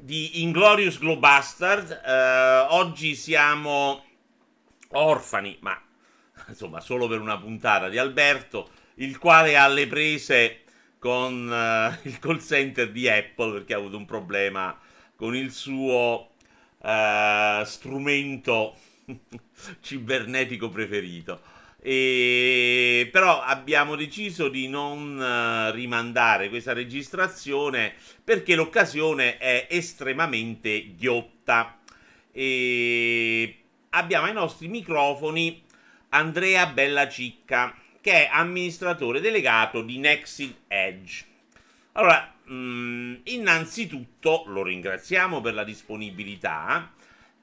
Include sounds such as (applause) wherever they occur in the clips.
di Inglorious Globastard. Eh, oggi siamo orfani, ma insomma solo per una puntata di Alberto, il quale ha le prese con eh, il call center di Apple perché ha avuto un problema con il suo eh, strumento (laughs) cibernetico preferito. E... Però abbiamo deciso di non uh, rimandare questa registrazione perché l'occasione è estremamente ghiotta. E abbiamo ai nostri microfoni Andrea Bellacicca, che è amministratore delegato di Nexid Edge. Allora, mh, mm, innanzitutto lo ringraziamo per la disponibilità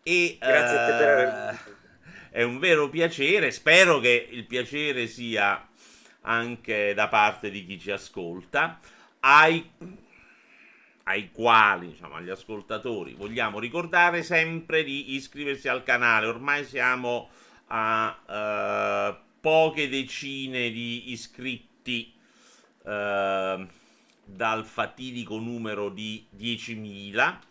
e Grazie uh, per avermi è un vero piacere. Spero che il piacere sia anche da parte di chi ci ascolta, ai, ai quali, diciamo, agli ascoltatori, vogliamo ricordare sempre di iscriversi al canale. Ormai siamo a uh, poche decine di iscritti uh, dal fatidico numero di 10.000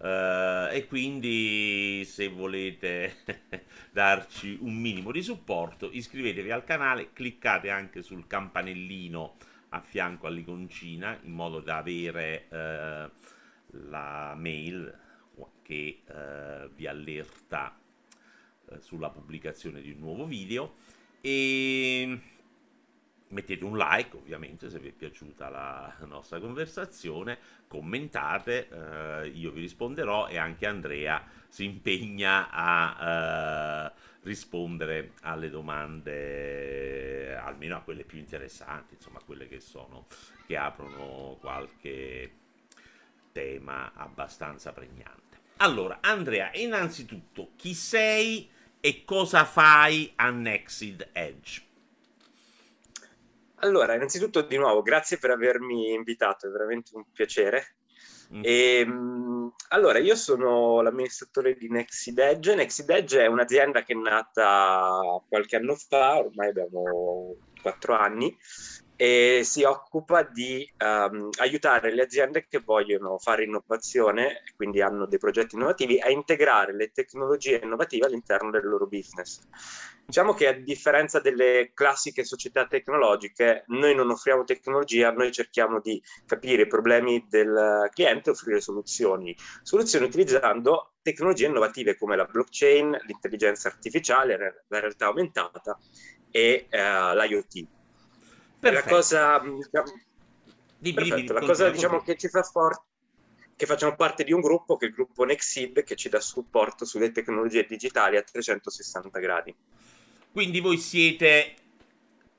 Uh, e quindi se volete (laughs) darci un minimo di supporto iscrivetevi al canale cliccate anche sul campanellino a fianco all'iconcina in modo da avere uh, la mail che uh, vi allerta sulla pubblicazione di un nuovo video. E mettete un like ovviamente se vi è piaciuta la nostra conversazione, commentate, eh, io vi risponderò e anche Andrea si impegna a eh, rispondere alle domande, almeno a quelle più interessanti, insomma quelle che sono, che aprono qualche tema abbastanza pregnante. Allora, Andrea, innanzitutto, chi sei e cosa fai a Nexid Edge? Allora, innanzitutto di nuovo, grazie per avermi invitato, è veramente un piacere. Mm. E, ehm, allora, io sono l'amministratore di Nexid Edge. Nexid Edge è un'azienda che è nata qualche anno fa, ormai abbiamo quattro anni, e si occupa di um, aiutare le aziende che vogliono fare innovazione, quindi hanno dei progetti innovativi, a integrare le tecnologie innovative all'interno del loro business. Diciamo che a differenza delle classiche società tecnologiche, noi non offriamo tecnologia, noi cerchiamo di capire i problemi del cliente e offrire soluzioni. Soluzioni utilizzando tecnologie innovative come la blockchain, l'intelligenza artificiale, la realtà aumentata e uh, l'IoT. Perfetto. La cosa, diciamo, dimmi, perfetto, dimmi, la cosa diciamo, che ci fa forte che facciamo parte di un gruppo che è il gruppo Nexid che ci dà supporto sulle tecnologie digitali a 360 gradi. Quindi voi siete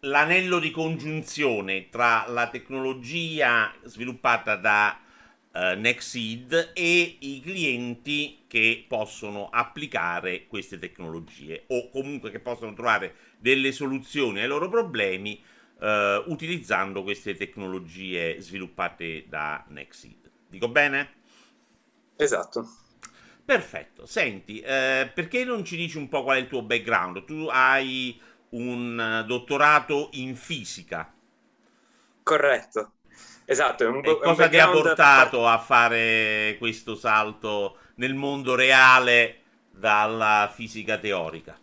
l'anello di congiunzione tra la tecnologia sviluppata da uh, Nexid e i clienti che possono applicare queste tecnologie o comunque che possono trovare delle soluzioni ai loro problemi uh, utilizzando queste tecnologie sviluppate da Nexid. Dico bene? Esatto. Perfetto. Senti, eh, perché non ci dici un po' qual è il tuo background? Tu hai un dottorato in Corretto. Esatto. Un, e cosa ti ha portato a fare questo salto nel mondo reale dalla fisica teorica?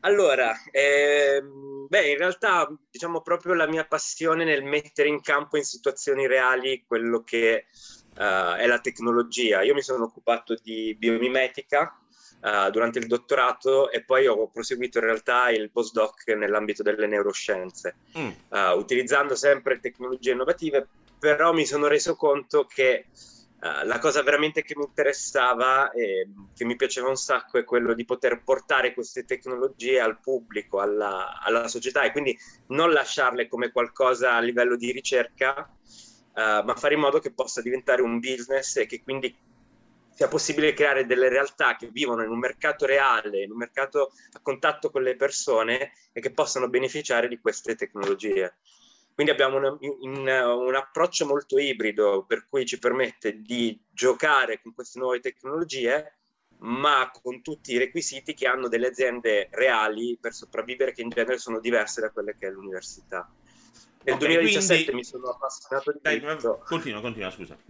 Allora, ehm, beh, in realtà diciamo proprio la mia passione nel mettere in campo in situazioni reali quello che uh, è la tecnologia. Io mi sono occupato di biomimetica uh, durante il dottorato e poi ho proseguito in realtà il postdoc nell'ambito delle neuroscienze, mm. uh, utilizzando sempre tecnologie innovative, però mi sono reso conto che la cosa veramente che mi interessava e che mi piaceva un sacco è quello di poter portare queste tecnologie al pubblico, alla, alla società e quindi non lasciarle come qualcosa a livello di ricerca, uh, ma fare in modo che possa diventare un business e che quindi sia possibile creare delle realtà che vivono in un mercato reale, in un mercato a contatto con le persone e che possano beneficiare di queste tecnologie. Quindi abbiamo una, un, un approccio molto ibrido per cui ci permette di giocare con queste nuove tecnologie ma con tutti i requisiti che hanno delle aziende reali per sopravvivere, che in genere sono diverse da quelle che è l'università. Nel okay, 2017 quindi... mi sono appassionato di Dai, Continua, continua, scusa. (laughs)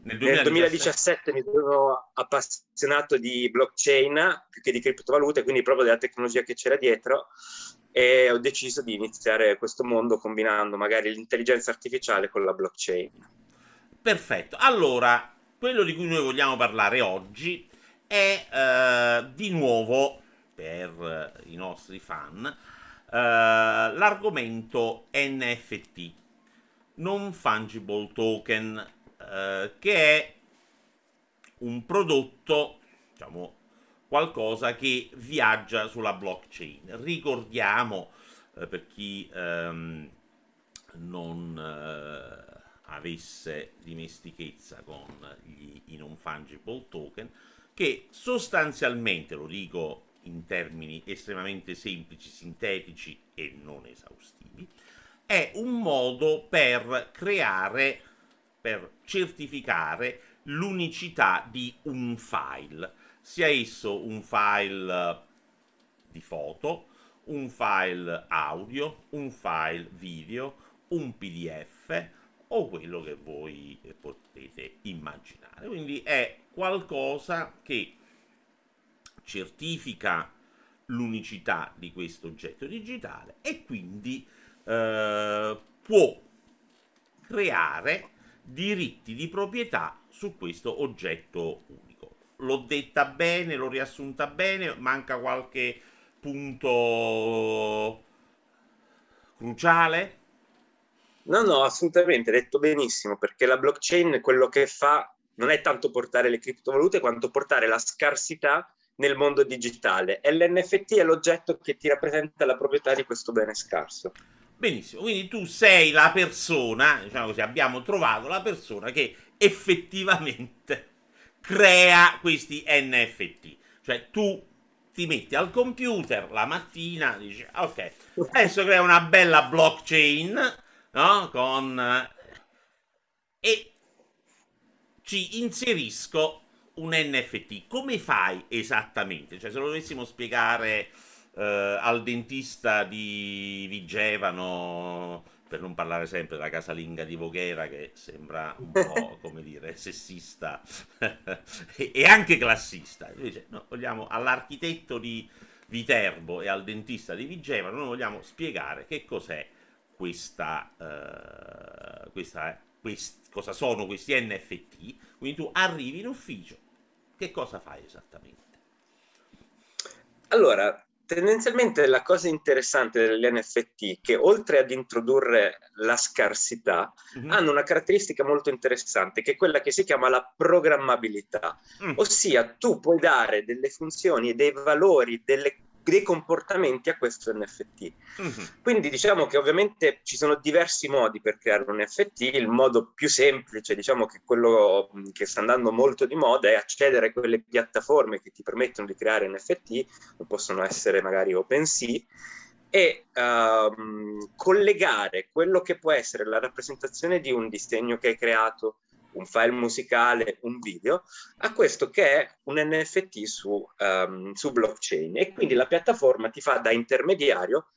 Nel 2017... Nel 2017 mi sono appassionato di blockchain più che di criptovalute, quindi proprio della tecnologia che c'era dietro e ho deciso di iniziare questo mondo combinando magari l'intelligenza artificiale con la blockchain. Perfetto, allora quello di cui noi vogliamo parlare oggi è uh, di nuovo per uh, i nostri fan uh, l'argomento NFT, non fungible token, che è un prodotto diciamo qualcosa che viaggia sulla blockchain. Ricordiamo, eh, per chi ehm, non eh, avesse dimestichezza con gli i non fungible token, che sostanzialmente, lo dico in termini estremamente semplici, sintetici e non esaustivi, è un modo per creare, per certificare l'unicità di un file sia esso un file di foto, un file audio, un file video, un PDF o quello che voi potete immaginare. Quindi è qualcosa che certifica l'unicità di questo oggetto digitale e quindi eh, può creare diritti di proprietà su questo oggetto unico l'ho detta bene, l'ho riassunta bene, manca qualche punto cruciale? No, no, assolutamente, detto benissimo, perché la blockchain quello che fa non è tanto portare le criptovalute quanto portare la scarsità nel mondo digitale e l'NFT è l'oggetto che ti rappresenta la proprietà di questo bene scarso. Benissimo, quindi tu sei la persona, diciamo così, abbiamo trovato la persona che effettivamente crea questi NFT. Cioè tu ti metti al computer la mattina, dici ok, adesso crea una bella blockchain, no? Con... Eh, e ci inserisco un NFT. Come fai esattamente? Cioè se lo dovessimo spiegare eh, al dentista di Vigevano per non parlare sempre della casalinga di Voghera che sembra un po' (laughs) come dire sessista (laughs) e anche classista. Invece, no, vogliamo all'architetto di Viterbo e al dentista di Vigevano, noi vogliamo spiegare che cos'è questa, uh, questa quest, cosa sono questi NFT. Quindi tu arrivi in ufficio, che cosa fai esattamente? Allora, tendenzialmente la cosa interessante degli NFT che oltre ad introdurre la scarsità mm-hmm. hanno una caratteristica molto interessante che è quella che si chiama la programmabilità, mm. ossia tu puoi dare delle funzioni e dei valori, delle dei comportamenti a questo NFT. Mm-hmm. Quindi diciamo che ovviamente ci sono diversi modi per creare un NFT, il modo più semplice, diciamo che quello che sta andando molto di moda è accedere a quelle piattaforme che ti permettono di creare NFT, possono essere magari OpenSea, e um, collegare quello che può essere la rappresentazione di un disegno che hai creato, un file musicale, un video, a questo che è un NFT su, um, su blockchain e quindi la piattaforma ti fa da intermediario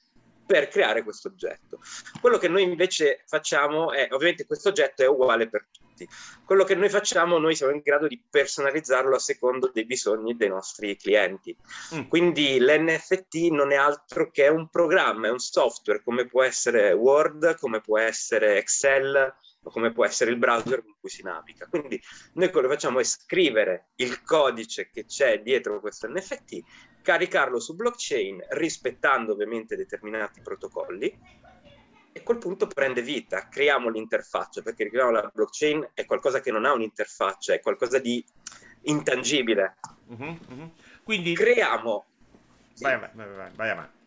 per creare questo oggetto. Quello che noi invece facciamo è, ovviamente questo oggetto è uguale per tutti. Quello che noi facciamo, noi siamo in grado di personalizzarlo a secondo dei bisogni dei nostri clienti. Mm. Quindi l'NFT non è altro che un programma, è un software, come può essere Word, come può essere Excel, come può essere il browser con cui si naviga. Quindi noi quello che facciamo è scrivere il codice che c'è dietro questo NFT, caricarlo su blockchain rispettando ovviamente determinati protocolli e a quel punto prende vita, creiamo l'interfaccia, perché ricordiamo la blockchain è qualcosa che non ha un'interfaccia, è qualcosa di intangibile. Uh-huh, uh-huh. Quindi creiamo... Vai, vai, vai, vai avanti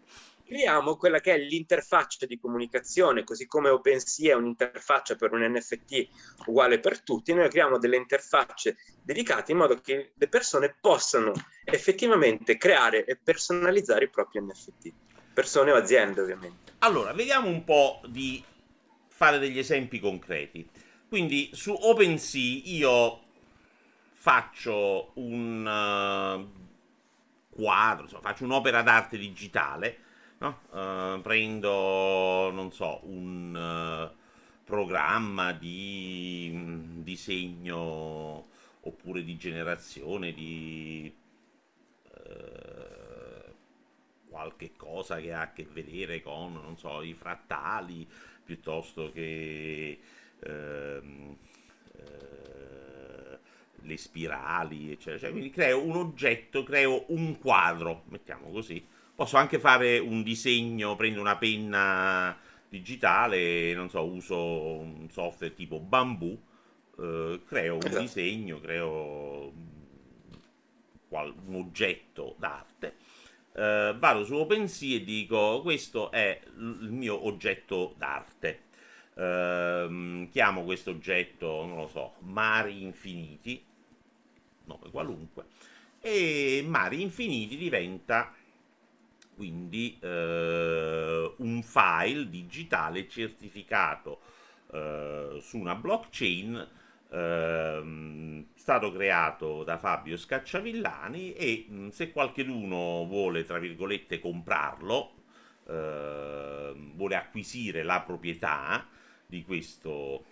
creiamo quella che è l'interfaccia di comunicazione, così come OpenSea è un'interfaccia per un NFT uguale per tutti, noi creiamo delle interfacce dedicate in modo che le persone possano effettivamente creare e personalizzare i propri NFT, persone o aziende ovviamente. Allora, vediamo un po' di fare degli esempi concreti. Quindi su OpenSea io faccio un uh, quadro, insomma, faccio un'opera d'arte digitale no? uh, prendo, non so, un uh, programma di um, disegno oppure di generazione di uh, qualche cosa che ha a che vedere con, non so, i frattali piuttosto che ehm, le spirali, eccetera. Cioè, quindi creo un oggetto, creo un quadro, mettiamo così, Posso anche fare un disegno, prendo una penna digitale, non so, uso un software tipo Bamboo, eh, creo un esatto. disegno, creo un oggetto d'arte, eh, vado su OpenSea e dico questo è il mio oggetto d'arte. Eh, chiamo questo oggetto, non lo so, Mari Infiniti, nome qualunque, e Mari Infiniti diventa quindi eh, un file digitale certificato eh, su una blockchain eh, stato creato da Fabio Scacciavillani e mh, se qualcuno vuole tra virgolette comprarlo ehm, vuole acquisire la proprietà di questo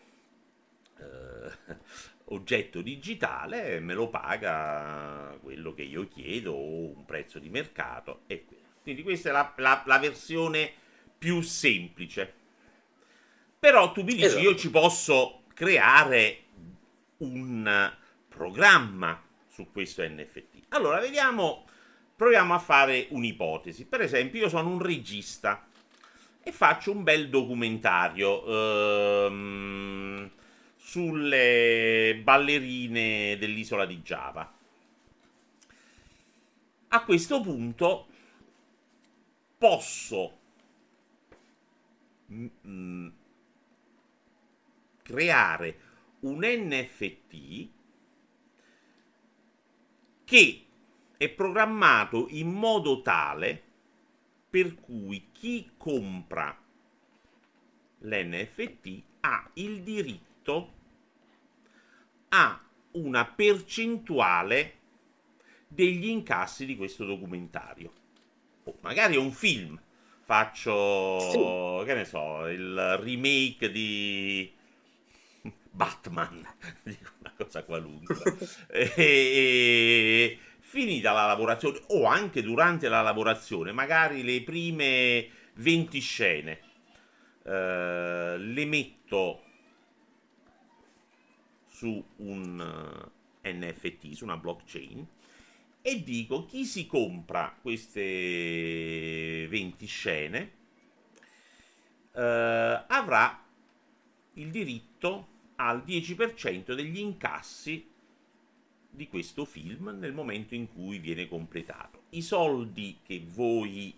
eh, (laughs) oggetto digitale me lo paga quello che io chiedo o un prezzo di mercato e quindi quindi questa è la, la, la versione più semplice. Però tu mi dici, esatto. io ci posso creare un programma su questo NFT. Allora, vediamo, proviamo a fare un'ipotesi. Per esempio, io sono un regista e faccio un bel documentario ehm, sulle ballerine dell'isola di Java. A questo punto posso mm, creare un NFT che è programmato in modo tale per cui chi compra l'NFT ha il diritto a una percentuale degli incassi di questo documentario oh, magari è un film, faccio, sì. che ne so, il remake di Batman, (laughs) dico una cosa qualunque, (laughs) e, finita la lavorazione, o anche durante la lavorazione, magari le prime 20 scene, eh, le metto su un eh, NFT, su una blockchain, e dico chi si compra queste 20 scene eh, avrà il diritto al 10% degli incassi di questo film nel momento in cui viene completato. I soldi che voi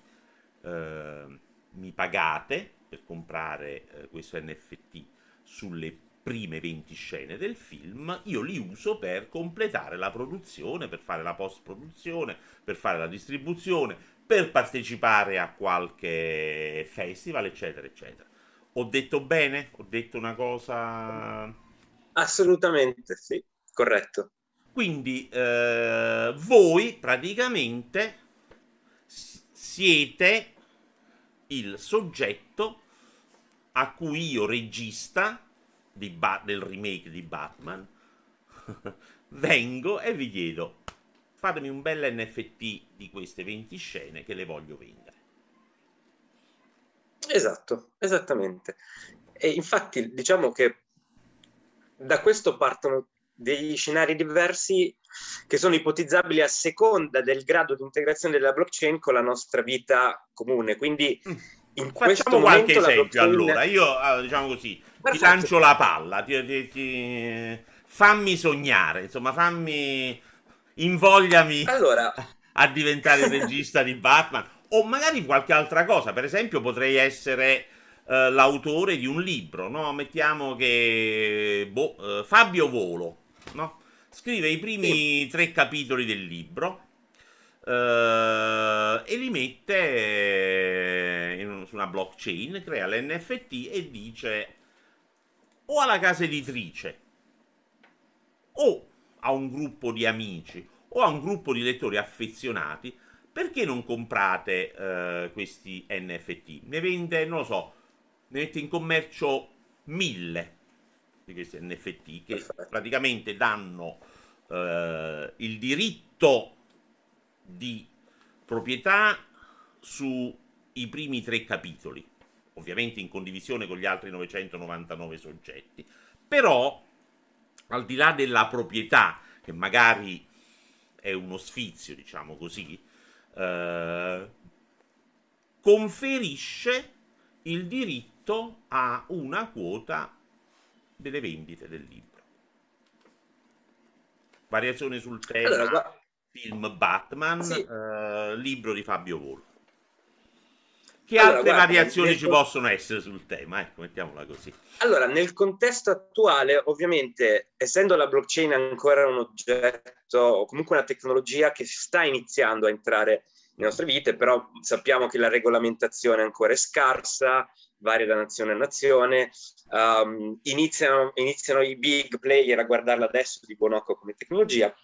eh, mi pagate per comprare eh, questo NFT sulle prime 20 scene del film, io li uso per completare la produzione, per fare la post-produzione, per fare la distribuzione, per partecipare a qualche festival, eccetera, eccetera. Ho detto bene? Ho detto una cosa... Assolutamente, sì, corretto. Quindi eh, voi praticamente siete il soggetto a cui io regista ba- del remake di Batman, (laughs) vengo e vi chiedo, fatemi un bel NFT di queste 20 scene che le voglio vendere. Esatto, esattamente. E infatti diciamo che da questo partono degli scenari diversi che sono ipotizzabili a seconda del grado di integrazione della blockchain con la nostra vita comune. Quindi mm. In Facciamo qualche esempio allora. Io ah, diciamo così, Perfetto. ti lancio la palla, ti, ti, ti... fammi sognare, insomma, fammi invogliami allora... (laughs) a diventare il regista di Batman o magari qualche altra cosa. Per esempio, potrei essere uh, l'autore di un libro, no? Mettiamo che boh, uh, Fabio Volo, no? Scrive i primi sì. tre capitoli del libro. Uh, e li mette in, su una blockchain, crea l'NFT e dice o alla casa editrice o a un gruppo di amici o a un gruppo di lettori affezionati perché non comprate uh, questi NFT? Ne vende, non lo so, ne mette in commercio mille di questi NFT che Perfetto. praticamente danno uh, il diritto di proprietà sui primi tre capitoli, ovviamente in condivisione con gli altri 999 soggetti, però al di là della proprietà, che magari è uno sfizio, diciamo così, eh, conferisce il diritto a una quota delle vendite del libro. Variazione sul tema, allora, film Batman, sì. eh, libro di Fabio Volo. Che allora, altre guarda, variazioni nel... ci possono essere sul tema? Ecco, mettiamola così. Allora, nel contesto attuale, ovviamente, essendo la blockchain ancora un oggetto o comunque una tecnologia che sta iniziando a entrare nelle nostre vite, però sappiamo che la regolamentazione ancora è scarsa, varia da nazione a nazione, um, iniziano, iniziano, i big player a guardarla adesso di buon occhio come tecnologia.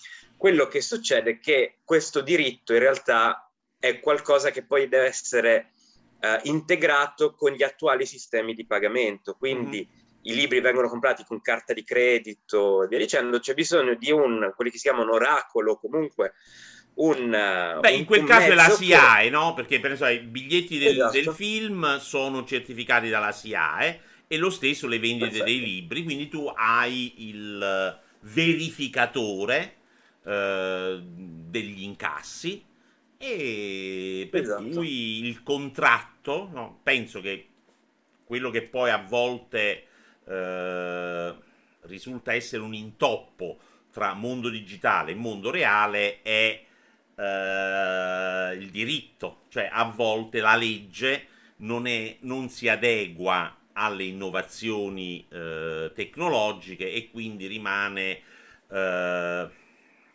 Quello che succede è che questo diritto in realtà è qualcosa che poi deve essere uh, integrato con gli attuali sistemi di pagamento. Quindi mm-hmm. i libri vengono comprati con carta di credito e via dicendo, c'è bisogno di un, quelli che si chiamano oracolo, comunque un... Beh, un, in quel caso è la SIAE, che... no? Perché per esempio i biglietti del, esatto. del, film sono certificati dalla SIAE e lo stesso le vendite Perfetto. dei libri, quindi tu hai il verificatore eh, degli incassi e per esatto. cui il contratto, no? penso che quello che poi a volte eh, risulta essere un intoppo tra mondo digitale e mondo reale è eh, il diritto, cioè a volte la legge non, è, non si adegua alle innovazioni eh, tecnologiche e quindi rimane eh,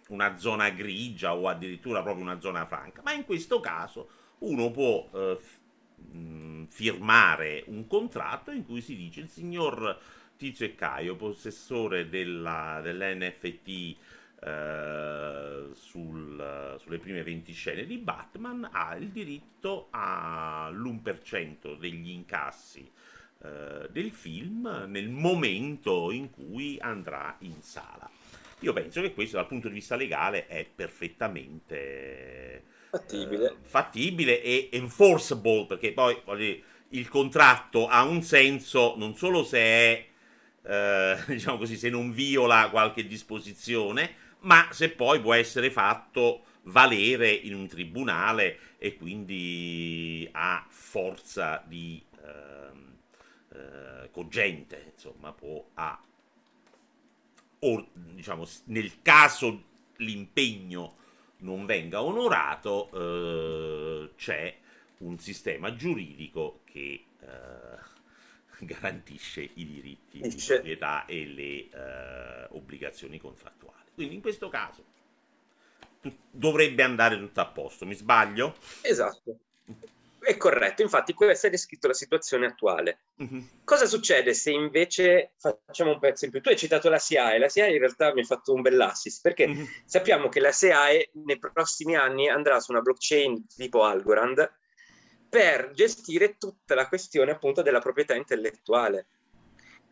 una zona grigia o addirittura proprio una zona franca, ma in questo caso uno può eh, mm, firmare un contratto in cui si dice il signor Tizio e Caio, possessore della, dell'NFT eh, sul, sulle prime 20 scene di Batman, ha il diritto all'1% degli incassi eh, del film nel momento in cui andrà in sala. Io penso che questo dal punto di vista legale è perfettamente fattibile, eh, fattibile e enforceable, perché poi dire, il contratto ha un senso non solo se è, eh, (laughs) diciamo così, se non viola qualche disposizione, ma se poi può essere fatto valere in un tribunale e quindi ha forza di eh, eh, cogente, insomma, può ha o diciamo nel caso l'impegno non venga onorato eh, c'è un sistema giuridico che eh, (laughs) garantisce i diritti di proprietà e le eh, obbligazioni contrattuali. Quindi in questo caso dovrebbe andare tutto a posto, mi sbaglio? Esatto. È corretto, infatti questa è descritto la situazione attuale. Mm-hmm. Cosa succede se invece facciamo un pezzo in più? Tu hai citato la SIAE, la SIAE in realtà mi ha fatto un bell'assist perché mm-hmm. sappiamo che la SIAE nei prossimi anni andrà su una blockchain tipo Algorand per gestire tutta la questione appunto della proprietà intellettuale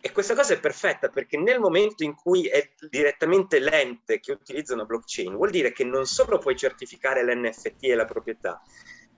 E questa cosa è perfetta perché nel momento in cui è direttamente l'ente che utilizza una blockchain, vuol dire che non solo puoi certificare l'NFT e la proprietà,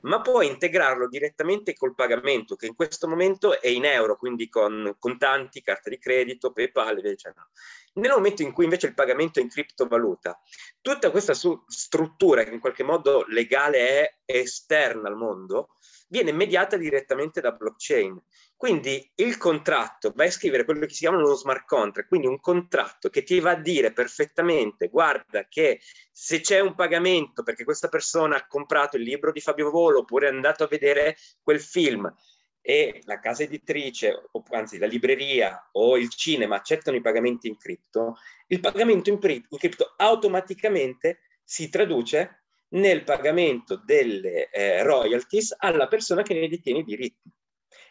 ma puoi integrarlo direttamente col pagamento, che in questo momento è in euro, quindi con contanti, carta di credito, PayPal, eccetera. Nel momento in cui invece il pagamento è in criptovaluta, tutta questa struttura che in qualche modo legale è esterna al mondo, viene mediata direttamente da blockchain. Quindi il contratto, vai a scrivere quello che si chiama uno smart contract, quindi un contratto che ti va a dire perfettamente, guarda che se c'è un pagamento perché questa persona ha comprato il libro di Fabio Volo oppure è andato a vedere quel film e la casa editrice, o anzi la libreria o il cinema accettano i pagamenti in cripto, il pagamento in, in cripto automaticamente si traduce nel pagamento delle eh, royalties alla persona che ne detiene i diritti.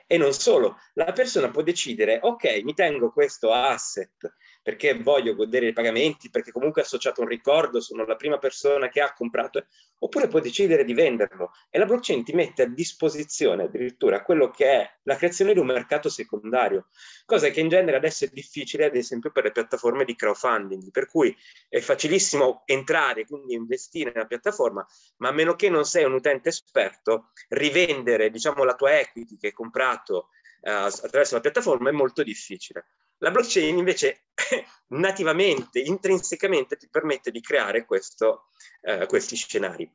E non solo, la persona può decidere, ok, mi tengo questo asset perché voglio godere dei pagamenti, perché comunque è associato a un ricordo, sono la prima persona che ha comprato, oppure può decidere di venderlo e la blockchain ti mette a disposizione addirittura quello che è la creazione di un mercato secondario, cosa che in genere adesso è difficile, ad esempio, per le piattaforme di crowdfunding, per cui è facilissimo entrare, quindi investire nella piattaforma, ma a meno che non sei un utente esperto, rivendere, diciamo, la tua equity che hai comprato uh, attraverso la piattaforma è molto difficile. La blockchain invece (laughs) nativamente, intrinsecamente ti permette di creare questo, eh, questi scenari.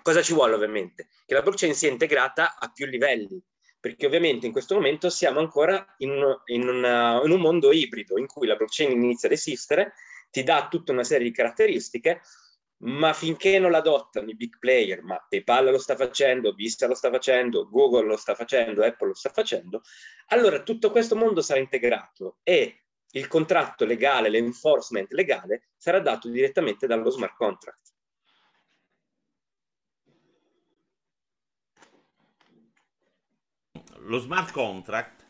Cosa ci vuole ovviamente? Che la blockchain sia integrata a più livelli, perché ovviamente in questo momento siamo ancora in, in, una, in un mondo ibrido in cui la blockchain inizia ad esistere, ti dà tutta una serie di caratteristiche, ma finché non l'adottano i big player, ma PayPal lo sta facendo, Vista lo sta facendo, Google lo sta facendo, Apple lo sta facendo, allora tutto questo mondo sarà integrato e il contratto legale, l'enforcement legale sarà dato direttamente dallo smart contract. Lo smart contract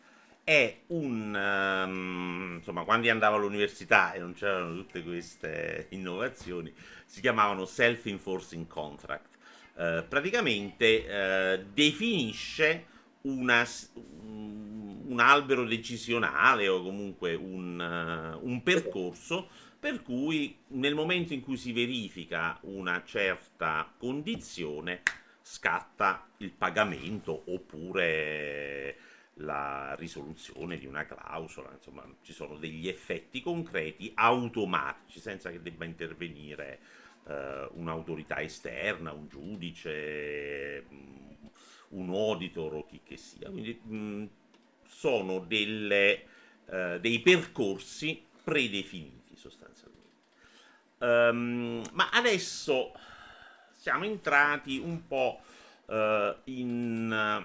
è un um, insomma quando andavo all'università e non c'erano tutte queste innovazioni si chiamavano self-enforcing contract. Uh, praticamente uh, definisce una, un albero decisionale o comunque un, uh, un percorso per cui nel momento in cui si verifica una certa condizione scatta il pagamento oppure la risoluzione di una clausola, insomma ci sono degli effetti concreti automatici senza che debba intervenire eh, un'autorità esterna, un giudice, mm, un auditor o chi che sia. Quindi mh, mm, sono delle, eh, dei percorsi predefiniti sostanzialmente. Um, ma adesso siamo entrati un po' uh, in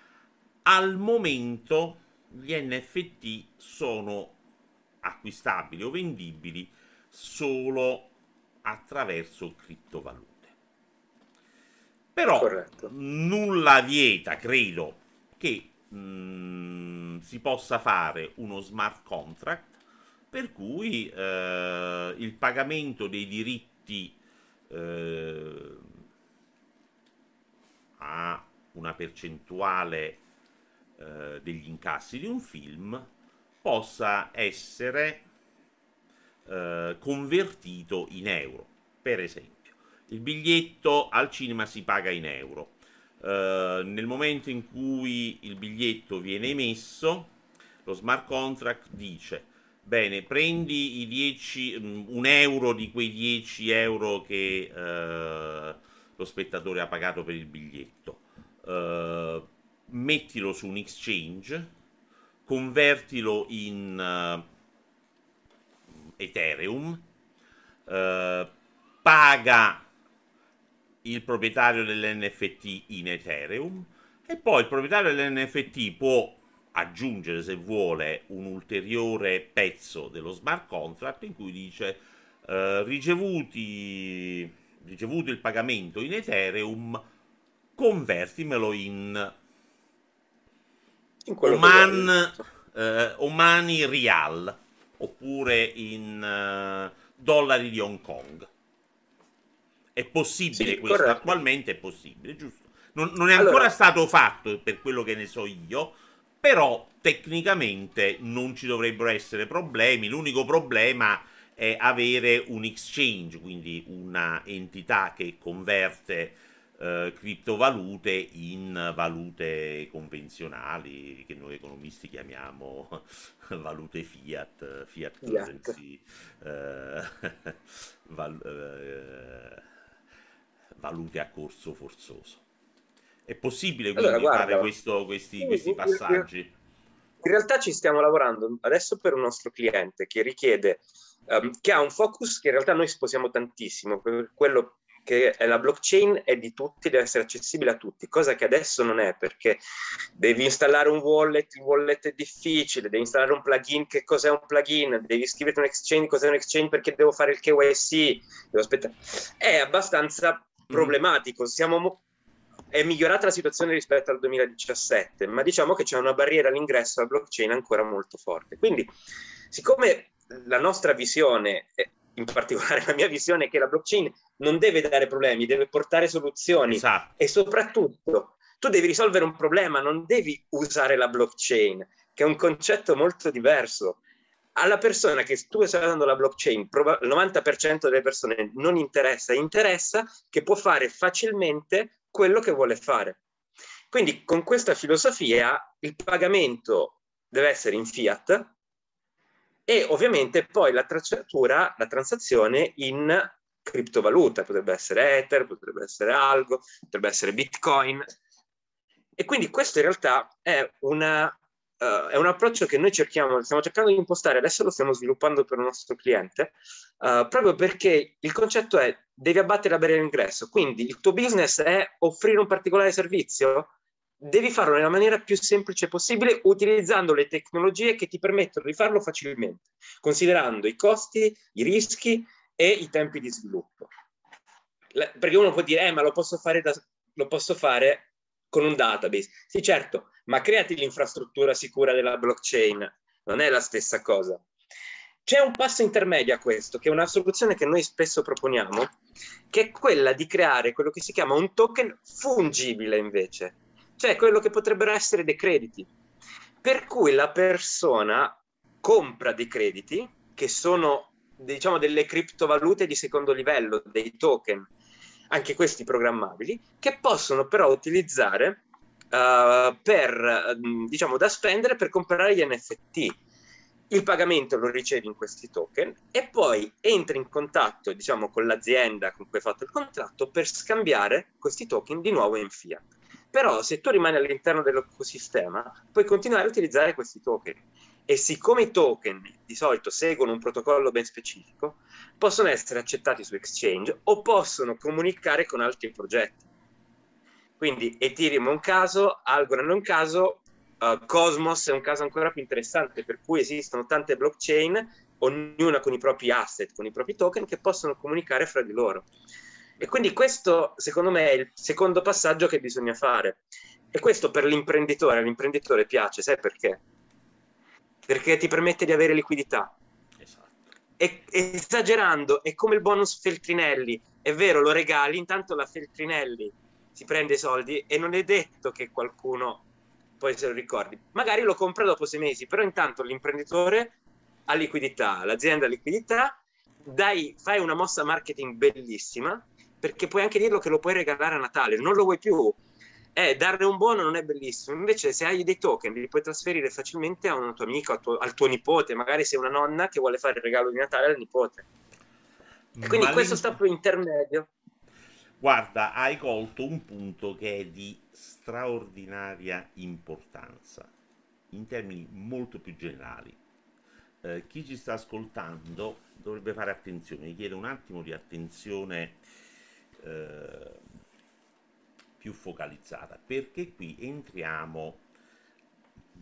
al momento gli NFT sono acquistabili o vendibili solo attraverso criptovalute. Però Corretto. nulla vieta, credo, che mh, mm, si possa fare uno smart contract per cui eh, il pagamento dei diritti eh, a una percentuale eh, degli incassi di un film possa essere eh, convertito in euro. Per esempio, il biglietto al cinema si paga in euro. Uh, nel momento in cui il biglietto viene emesso, lo smart contract dice: Bene, prendi i 10, um, un euro di quei 10 euro che uh, lo spettatore ha pagato per il biglietto, uh, mettilo su un exchange, convertilo in Ethereum, paga il proprietario dell'NFT in Ethereum e poi il proprietario dell'NFT può aggiungere se vuole un ulteriore pezzo dello smart contract in cui dice eh, ricevuti, ricevuto il pagamento in Ethereum convertimelo in Oman, eh, Omani Rial oppure in eh, dollari di Hong Kong è possibile sì, questo, corretto. attualmente è possibile, giusto? Non, non è ancora allora, stato fatto per quello che ne so io, però tecnicamente non ci dovrebbero essere problemi. L'unico problema è avere un exchange, quindi una entità che converte eh, criptovalute in valute convenzionali che noi economisti chiamiamo (laughs) valute fiat, fiat currency, eh, (laughs) val, eh, valute a corso forzoso. È possibile quindi allora, guarda, fare questo, questi, questi passaggi? In realtà ci stiamo lavorando adesso per un nostro cliente che richiede, um, che ha un focus che in realtà noi sposiamo tantissimo, per quello che la blockchain è di tutti, deve essere accessibile a tutti, cosa che adesso non è perché devi installare un wallet, il wallet è difficile, devi installare un plugin, che cos'è un plugin, devi scrivere un exchange, cos'è un exchange perché devo fare il KYC, devo aspettare. È abbastanza problematico. Siamo, è migliorata la situazione rispetto al 2017, ma diciamo che c'è una barriera all'ingresso alla blockchain ancora molto forte. Quindi, siccome la nostra visione, in particolare (laughs) la mia visione, è che la blockchain non deve dare problemi, deve portare soluzioni esatto. e soprattutto tu devi risolvere un problema, non devi usare la blockchain, che è un concetto molto diverso alla persona che tu stai dando la blockchain, il 90% delle persone non interessa, interessa che può fare facilmente quello che vuole fare. Quindi con questa filosofia il pagamento deve essere in fiat e ovviamente poi la tracciatura, la transazione in criptovaluta, potrebbe essere Ether, potrebbe essere Algo, potrebbe essere Bitcoin. E quindi questo in realtà è una uh, è un approccio che noi cerchiamo, stiamo cercando di impostare, adesso lo stiamo sviluppando per il nostro cliente, uh, proprio perché il concetto è devi abbattere la barriera d'ingresso, quindi il tuo business è offrire un particolare servizio, devi farlo nella maniera più semplice possibile utilizzando le tecnologie che ti permettono di farlo facilmente, considerando i costi, i rischi e i tempi di sviluppo. Perché uno può dire, eh, ma lo posso fare, da, lo posso fare con un database. Sì, certo, ma creati l'infrastruttura sicura della blockchain, non è la stessa cosa. C'è un passo intermedio a questo, che è una soluzione che noi spesso proponiamo, che è quella di creare quello che si chiama un token fungibile invece, cioè quello che potrebbero essere dei crediti. Per cui la persona compra dei crediti, che sono diciamo delle criptovalute di secondo livello, dei token, anche questi programmabili, che possono però utilizzare uh, per, diciamo, da spendere per comprare gli NFT. Il pagamento lo ricevi in questi token e poi entri in contatto, diciamo, con l'azienda con cui hai fatto il contratto per scambiare questi token di nuovo in fiat. Però se tu rimani all'interno dell'ecosistema, puoi continuare a utilizzare questi token e siccome i token di solito seguono un protocollo ben specifico, possono essere accettati su Exchange o possono comunicare con altri progetti. Quindi Ethereum è un caso, Algorand è un caso, uh, Cosmos è un caso ancora più interessante, per cui esistono tante blockchain ognuna con i propri asset, con i propri token che possono comunicare fra di loro. E quindi questo, secondo me, è il secondo passaggio che bisogna fare. E questo per l'imprenditore, all'imprenditore piace, sai perché? Perché ti permette di avere liquidità. Esatto. E, esagerando, è come il bonus Feltrinelli. È vero, lo regali, intanto la Feltrinelli si prende i soldi e non è detto che qualcuno poi se lo ricordi. Magari lo compra dopo sei mesi, però intanto l'imprenditore ha liquidità, l'azienda ha liquidità, dai, fai una mossa marketing bellissima perché puoi anche dirlo che lo puoi regalare a Natale, non lo vuoi più. Eh, dare un buono non è bellissimo, invece se hai dei token li puoi trasferire facilmente a un tuo amico, tuo, al tuo nipote, magari sei una nonna che vuole fare il regalo di Natale al nipote. E quindi Ma questo sta più intermedio. Guarda, hai colto un punto che è di straordinaria importanza in termini molto più generali. Eh, chi ci sta ascoltando dovrebbe fare attenzione, mi chiedo un attimo di attenzione eh, più focalizzata, perché qui entriamo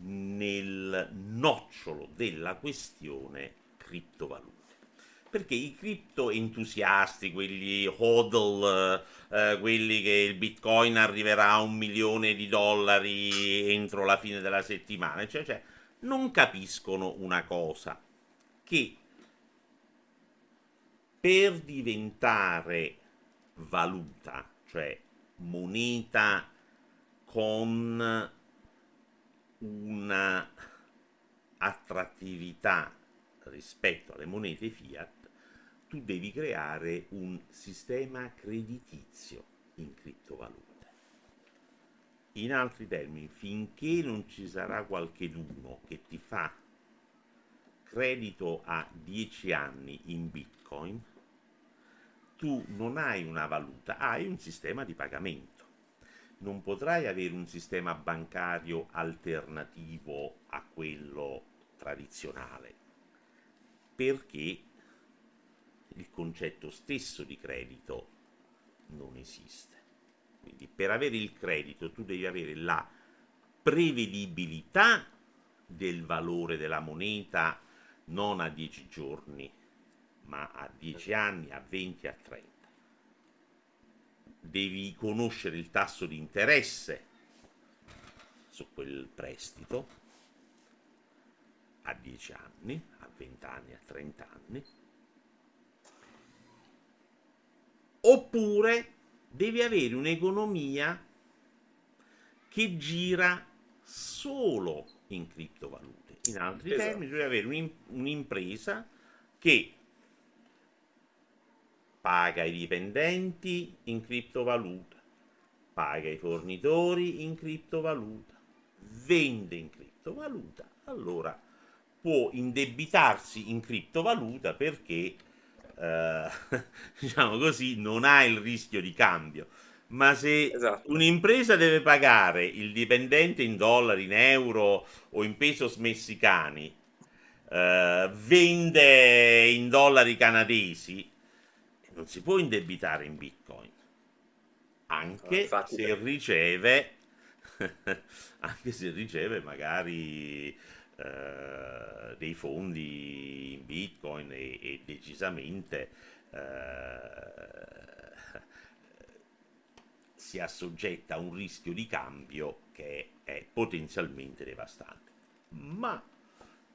nel nocciolo della questione criptovalute. Perché i cripto entusiasti, quelli hodl, eh, quelli che il bitcoin arriverà a un milione di dollari entro la fine della settimana, cioè, cioè non capiscono una cosa, che per diventare valuta, cioè moneta con una attrattività rispetto alle monete fiat, tu devi creare un sistema creditizio in criptovalute. In altri termini, finché non ci sarà qualcheduno che ti fa credito a 10 anni in Bitcoin, tu non hai una valuta, hai un sistema di pagamento. Non potrai avere un sistema bancario alternativo a quello tradizionale, perché il concetto stesso di credito non esiste. Quindi per avere il credito tu devi avere la prevedibilità del valore della moneta non a 10 giorni, ma a 10 anni, a 20, a 30. Devi conoscere il tasso di interesse su quel prestito a 10 anni, a 20 anni, a 30 anni. Oppure devi avere un'economia che gira solo in criptovalute. In altri esatto. termini, devi avere un'impresa che paga i dipendenti in criptovaluta, paga i fornitori in criptovaluta, vende in criptovaluta, allora può indebitarsi in criptovaluta perché eh, (laughs) diciamo così non ha il rischio di cambio. Ma se esatto. un'impresa deve pagare il dipendente in dollari, in euro o in pesos messicani, eh, vende in dollari canadesi, non si può indebitare in bitcoin. Anche no, se riceve (laughs) anche se riceve magari eh, dei fondi in bitcoin e, e decisamente eh, si assoggetta a un rischio di cambio che è potenzialmente devastante. Ma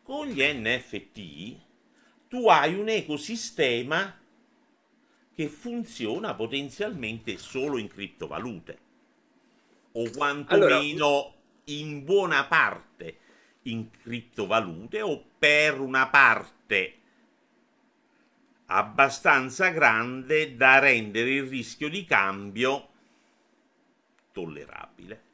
con gli NFT tu hai un ecosistema che funziona potenzialmente solo in criptovalute o quantomeno allora... in buona parte in criptovalute o per una parte abbastanza grande da rendere il rischio di cambio tollerabile.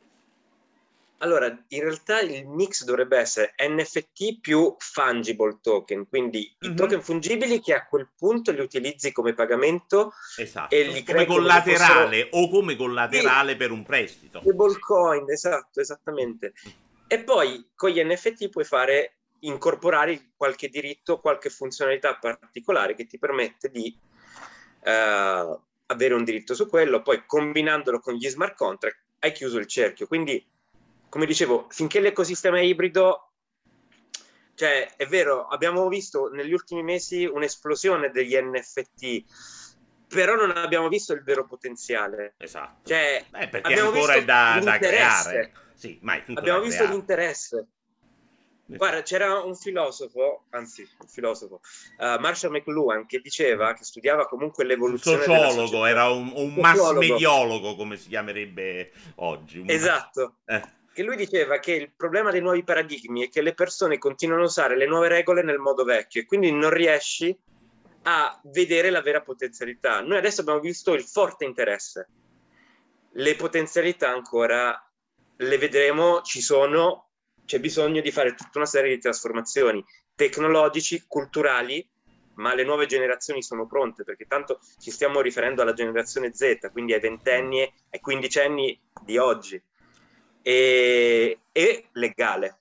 Allora, in realtà il mix dovrebbe essere NFT più fungible token, quindi mm-hmm. i mhm. token fungibili che a quel punto li utilizzi come pagamento esatto. e li come collaterale fossero... o come collaterale sì. per un prestito. Stablecoin, esatto, esattamente. E poi con gli NFT puoi fare incorporare qualche diritto, qualche funzionalità particolare che ti permette di uh, avere un diritto su quello, poi combinandolo con gli smart contract hai chiuso il cerchio. Quindi come dicevo, finché l'ecosistema è ibrido, Cioè, è vero, abbiamo visto negli ultimi mesi un'esplosione degli NFT, però non abbiamo visto il vero potenziale. Esatto. Cioè, eh, perché ancora è da, da creare. Sì, ma è abbiamo visto creare. l'interesse. Guarda, c'era un filosofo, anzi, un filosofo, uh, Marshall McLuhan, che diceva che studiava comunque l'evoluzione. Un sociologo, era un, un mass mediologo, come si chiamerebbe oggi. Un esatto. Eh. Che lui diceva che il problema dei nuovi paradigmi è che le persone continuano a usare le nuove regole nel modo vecchio e quindi non riesci a vedere la vera potenzialità. Noi adesso abbiamo visto il forte interesse. Le potenzialità ancora le vedremo, ci sono, c'è bisogno di fare tutta una serie di trasformazioni tecnologici, culturali, ma le nuove generazioni sono pronte perché tanto ci stiamo riferendo alla generazione Z, quindi ai ventenni e ai quindicenni di oggi. E, e legale,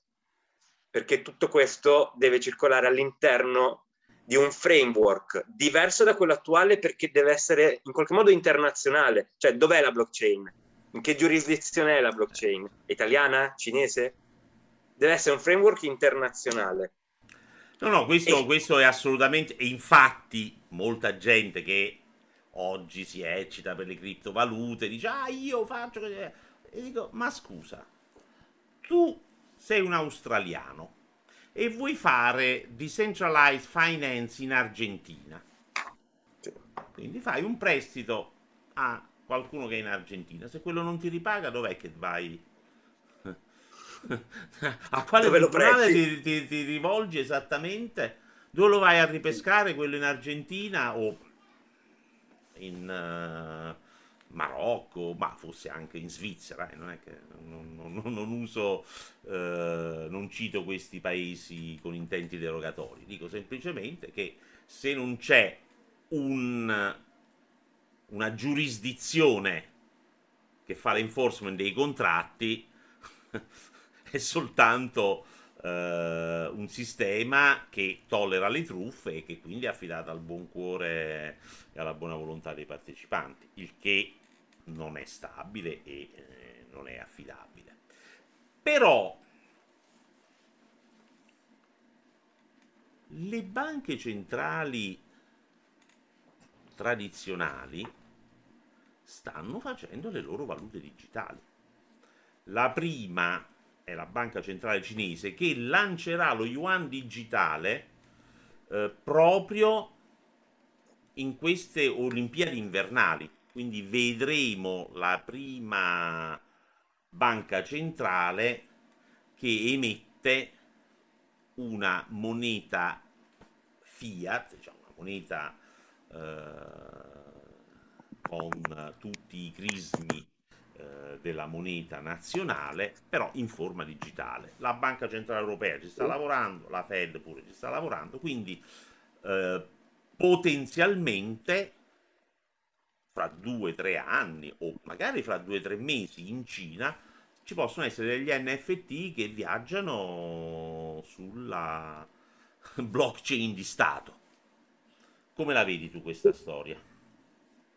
perché tutto questo deve circolare all'interno di un framework diverso da quello attuale perché deve essere in qualche modo internazionale. Cioè, dov'è la blockchain? In che giurisdizione è la blockchain? Italiana? Cinese? deve essere un framework internazionale. No, no, questo, e... questo è assolutamente. E infatti, molta gente che oggi si eccita per le criptovalute dice: Ah, io faccio. E dico: Ma scusa, tu sei un australiano e vuoi fare decentralized finance in Argentina. Quindi fai un prestito a qualcuno che è in Argentina. Se quello non ti ripaga, dov'è che vai? (laughs) a quale tribunale ti, ti, ti, rivolgi esattamente? Dove lo vai a ripescare? Quello in Argentina o in uh, Marocco, ma fosse anche in Svizzera, eh, non che non, non, non uso, uh, non cito questi paesi con intenti derogatori, dico semplicemente che se non c'è un, una giurisdizione che fa l'enforcement dei contratti, (laughs) è soltanto eh, un sistema che tollera le truffe e che quindi è affidato al buon cuore e alla buona volontà dei partecipanti, il che non è stabile e eh, non è affidabile. Però le banche centrali tradizionali stanno facendo le loro valute digitali. La prima è la banca centrale cinese, che lancerà lo yuan digitale eh, proprio in queste Olimpiadi invernali. Quindi vedremo la prima banca centrale che emette una moneta fiat, diciamo una moneta eh, con tutti i crismi eh, della moneta nazionale, però in forma digitale. La Banca Centrale Europea ci sta lavorando, la Fed pure ci sta lavorando, quindi eh, potenzialmente fra due o tre anni o magari fra due o tre mesi in Cina ci possono essere degli NFT che viaggiano sulla (laughs) blockchain di Stato. Come la vedi tu questa storia?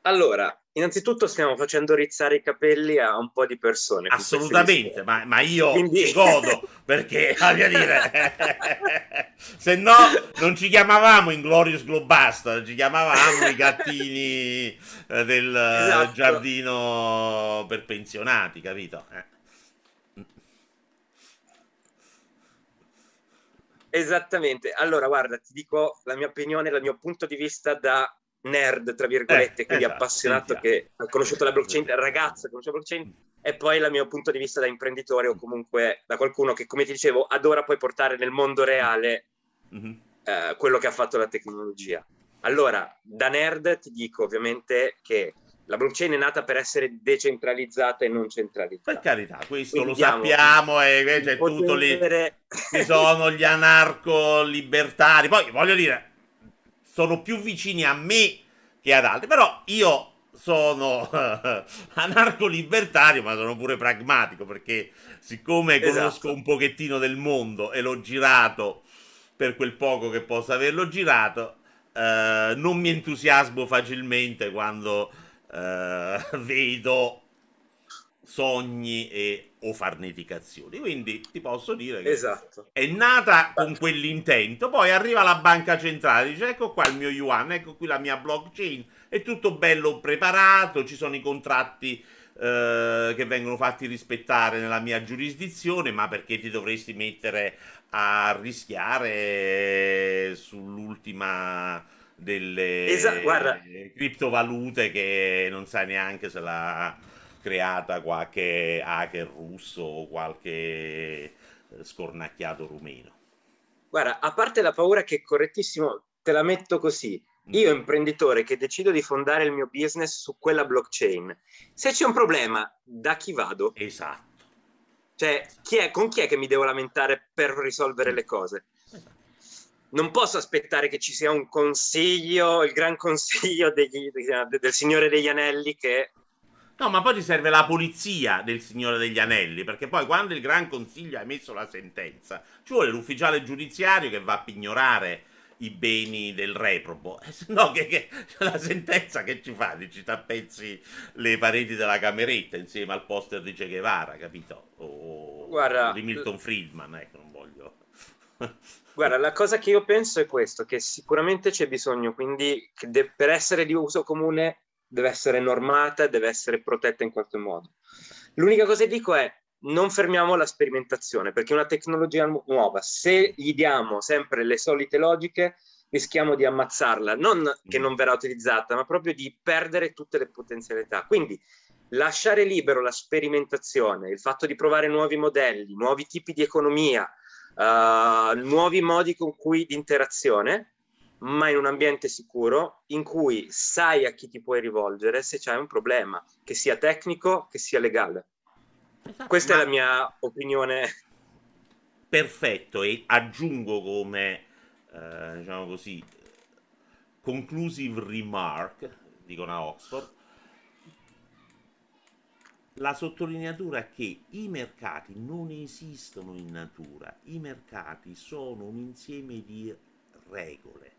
Allora, innanzitutto stiamo facendo rizzare i capelli a un po' di persone. Assolutamente, ma, ma, io Quindi... ci godo (laughs) perché, voglio dire, (laughs) se no non ci chiamavamo Inglorious Globasta, ci chiamavamo i gattini eh, del esatto. giardino per pensionati, capito? Eh. Esattamente. Allora, guarda, ti dico la mia opinione, il mio punto di vista da nerd, tra virgolette, eh, quindi esatto, appassionato sentiamo. che ha conosciuto la blockchain, ragazza, conosce la blockchain, e poi dal mio punto di vista da imprenditore o comunque da qualcuno che, come ti dicevo, adora poi portare nel mondo reale mm-hmm. eh, quello che ha fatto la tecnologia. Allora, da nerd ti dico ovviamente che la blockchain è nata per essere decentralizzata e non centralizzata. Per carità, questo Quindi lo sappiamo e invece tutto lì ci sono gli (laughs) anarco-libertari. Poi voglio dire, sono più vicini a me che ad altri, però io sono (laughs) anarco-libertario, ma sono pure pragmatico perché siccome esatto. conosco un pochettino del mondo e l'ho girato per quel poco che posso averlo girato, eh, non mi entusiasmo facilmente quando eh, (laughs) vedo sogni e o farneticazioni. Quindi ti posso dire che Esatto. è nata con quell'intento, poi arriva la banca centrale, dice ecco qua il mio yuan, ecco qui la mia blockchain, è tutto bello preparato, ci sono i contratti eh, che vengono fatti rispettare nella mia giurisdizione, ma perché ti dovresti mettere a rischiare sull'ultima delle Esa- guarda. criptovalute che non sai neanche se l'ha creata qualche hacker russo o qualche eh, scornacchiato rumeno. Guarda, a parte la paura che è correttissimo, te la metto così. Io, imprenditore, che decido di fondare il mio business su quella blockchain, se c'è un problema, da chi vado? Esatto. Cioè, chi è, con chi è che mi devo lamentare per risolvere le cose? Non posso aspettare che ci sia un consiglio, il gran (laughs) consiglio degli- de- del Signore degli Anelli che... No, ma poi ti serve la polizia del Signore degli Anelli, perché poi quando il Gran Consiglio ha emesso la sentenza, ci vuole l'ufficiale giudiziario che va a pignorare i beni del reprobo. Eh, se no, che, che- la sentenza che ci fa? Ci tappezzi le pareti della cameretta insieme al poster di Che Guevara, capito? O Guarda, di Milton Friedman, ecco, non voglio... (laughs) Guarda, la cosa che io penso è questo, che sicuramente c'è bisogno, quindi de- per essere di uso comune deve essere normata, deve essere protetta in qualche modo. L'unica cosa che dico è non fermiamo la sperimentazione, perché è una tecnologia nu- nuova, se gli diamo sempre le solite logiche, rischiamo di ammazzarla, non che non verrà utilizzata, ma proprio di perdere tutte le potenzialità. Quindi lasciare libero la sperimentazione, il fatto di provare nuovi modelli, nuovi tipi di economia, uh, nuovi modi con cui di interazione, ma in un ambiente sicuro in cui sai a chi ti puoi rivolgere se c'è un problema, che sia tecnico, che sia legale. Questa Ma- è la mia opinione. perfetto e aggiungo come eh, diciamo così conclusive remark dicono a Oxford la sottolineatura che i mercati non esistono in natura i mercati sono un insieme di regole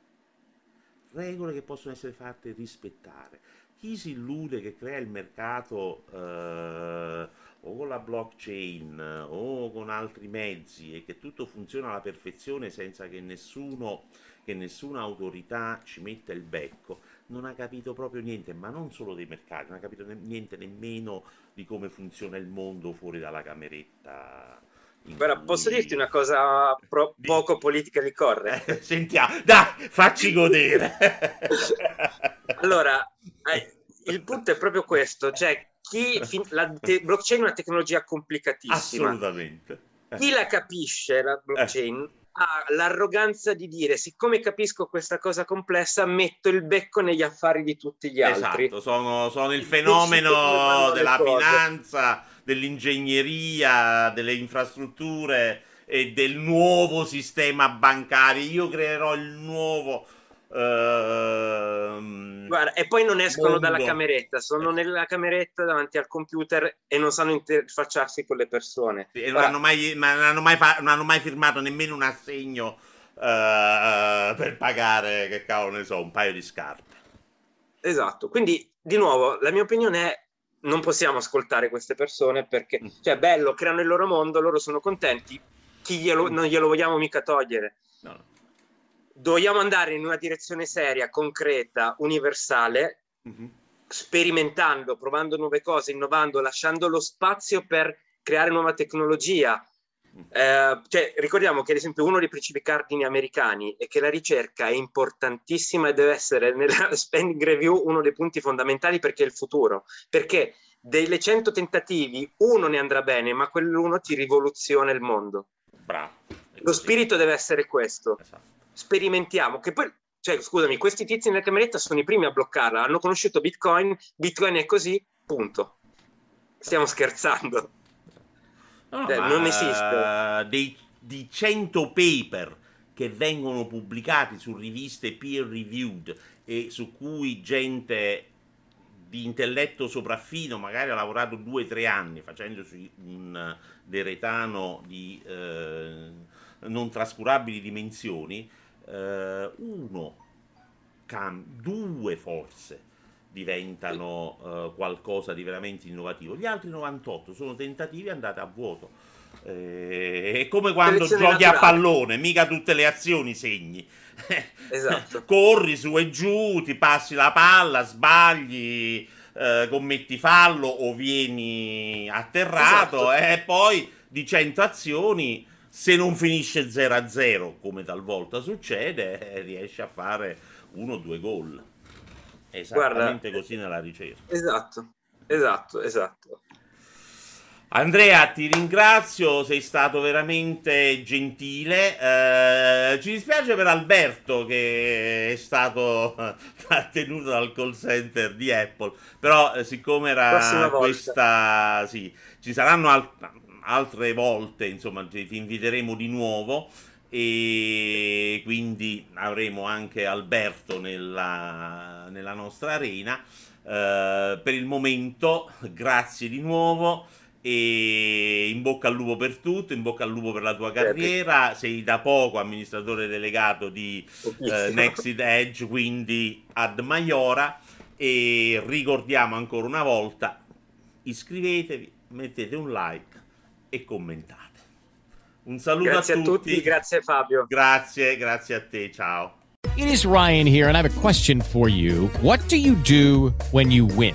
regole che possono essere fatte rispettare. Chi si illude che crea il mercato eh, o con la blockchain o con altri mezzi e che tutto funziona alla perfezione senza che nessuno che nessuna autorità ci metta il becco non ha capito proprio niente ma non solo dei mercati non ha capito ne- niente nemmeno di come funziona il mondo fuori dalla cameretta Guarda, posso dirti una cosa pro- Di- poco politically correct? Eh, sentiamo dai facci godere Allora, eh, il punto è proprio questo, cioè chi fin- la te- blockchain è una tecnologia complicatissima. assolutamente Eh. Chi la capisce, la blockchain, ha l'arroganza di dire, siccome capisco questa cosa complessa, metto il becco negli affari di tutti gli altri. Esatto, sono, sono il fenomeno della cose. finanza, dell'ingegneria, delle infrastrutture e del nuovo sistema bancario. Io creerò il nuovo... ehm, Guarda, e poi non escono mondo. dalla cameretta, sono nella cameretta davanti al computer e non sanno interfacciarsi con le persone. e non hanno mai, ma non hanno mai non hanno mai firmato nemmeno un assegno eh, per pagare, che cavolo ne so, un paio di scarpe. Esatto, quindi di nuovo la mia opinione è non possiamo ascoltare queste persone perché, Mm. cioè, bello, creano il loro mondo, loro sono contenti, chi glielo- non glielo vogliamo mica togliere. No, no. Dobbiamo andare in una direzione seria, concreta, universale, Mhm. sperimentando, provando nuove cose, innovando, lasciando lo spazio per creare nuova tecnologia. Eh, cioè, ricordiamo che ad esempio uno dei principi cardini americani è che la ricerca è importantissima e deve essere nella (laughs) spending review uno dei punti fondamentali perché è il futuro. Perché delle 100 tentativi uno ne andrà bene, ma quell'uno ti rivoluziona il mondo. Bravo. Lo spirito deve essere questo Esatto. sperimentiamo. Che poi, cioè, scusami, questi tizi nella cameretta sono i primi a bloccarla. Hanno conosciuto Bitcoin, Bitcoin è così, punto. Stiamo scherzando. No, Cioè, non esiste. dei, di 100 paper che vengono pubblicati su riviste peer reviewed e su cui gente di intelletto sopraffino magari ha lavorato due o tre anni facendosi un deretano di eh, non trascurabili dimensioni, eh, uno, cam- due forse, diventano uh, qualcosa di veramente innovativo. Gli altri 98 sono tentativi andate a vuoto. Eh, è come quando giochi naturale. a pallone, mica tutte le azioni segni. Esatto. (laughs) Corri su e giù, ti passi la palla, sbagli, eh, commetti fallo o vieni atterrato esatto. e poi di 100 azioni se non finisce 0-0 come talvolta succede eh, riesce a fare uno o due gol esattamente Guarda, così nella ricerca. Esatto esatto esatto. Andrea, ti ringrazio, sei stato veramente gentile. Eh, ci dispiace per Alberto che è stato (laughs) trattenuto dal call center di Apple, però eh, siccome era questa, sì, ci saranno al- altre volte, insomma, ti inviteremo di nuovo e quindi avremo anche Alberto nella, nella nostra arena. Eh, per il momento, grazie di nuovo e in bocca al lupo per tutto, in bocca al lupo per la tua carriera, sei da poco amministratore delegato di eh, Nexit Edge, quindi ad Maiora e ricordiamo ancora una volta, iscrivetevi, mettete un like e commentate. Un saluto grazie a tutti. a tutti, grazie Fabio. Grazie, grazie a te, ciao. It is Ryan here and I have a question for you. What do you do when you win?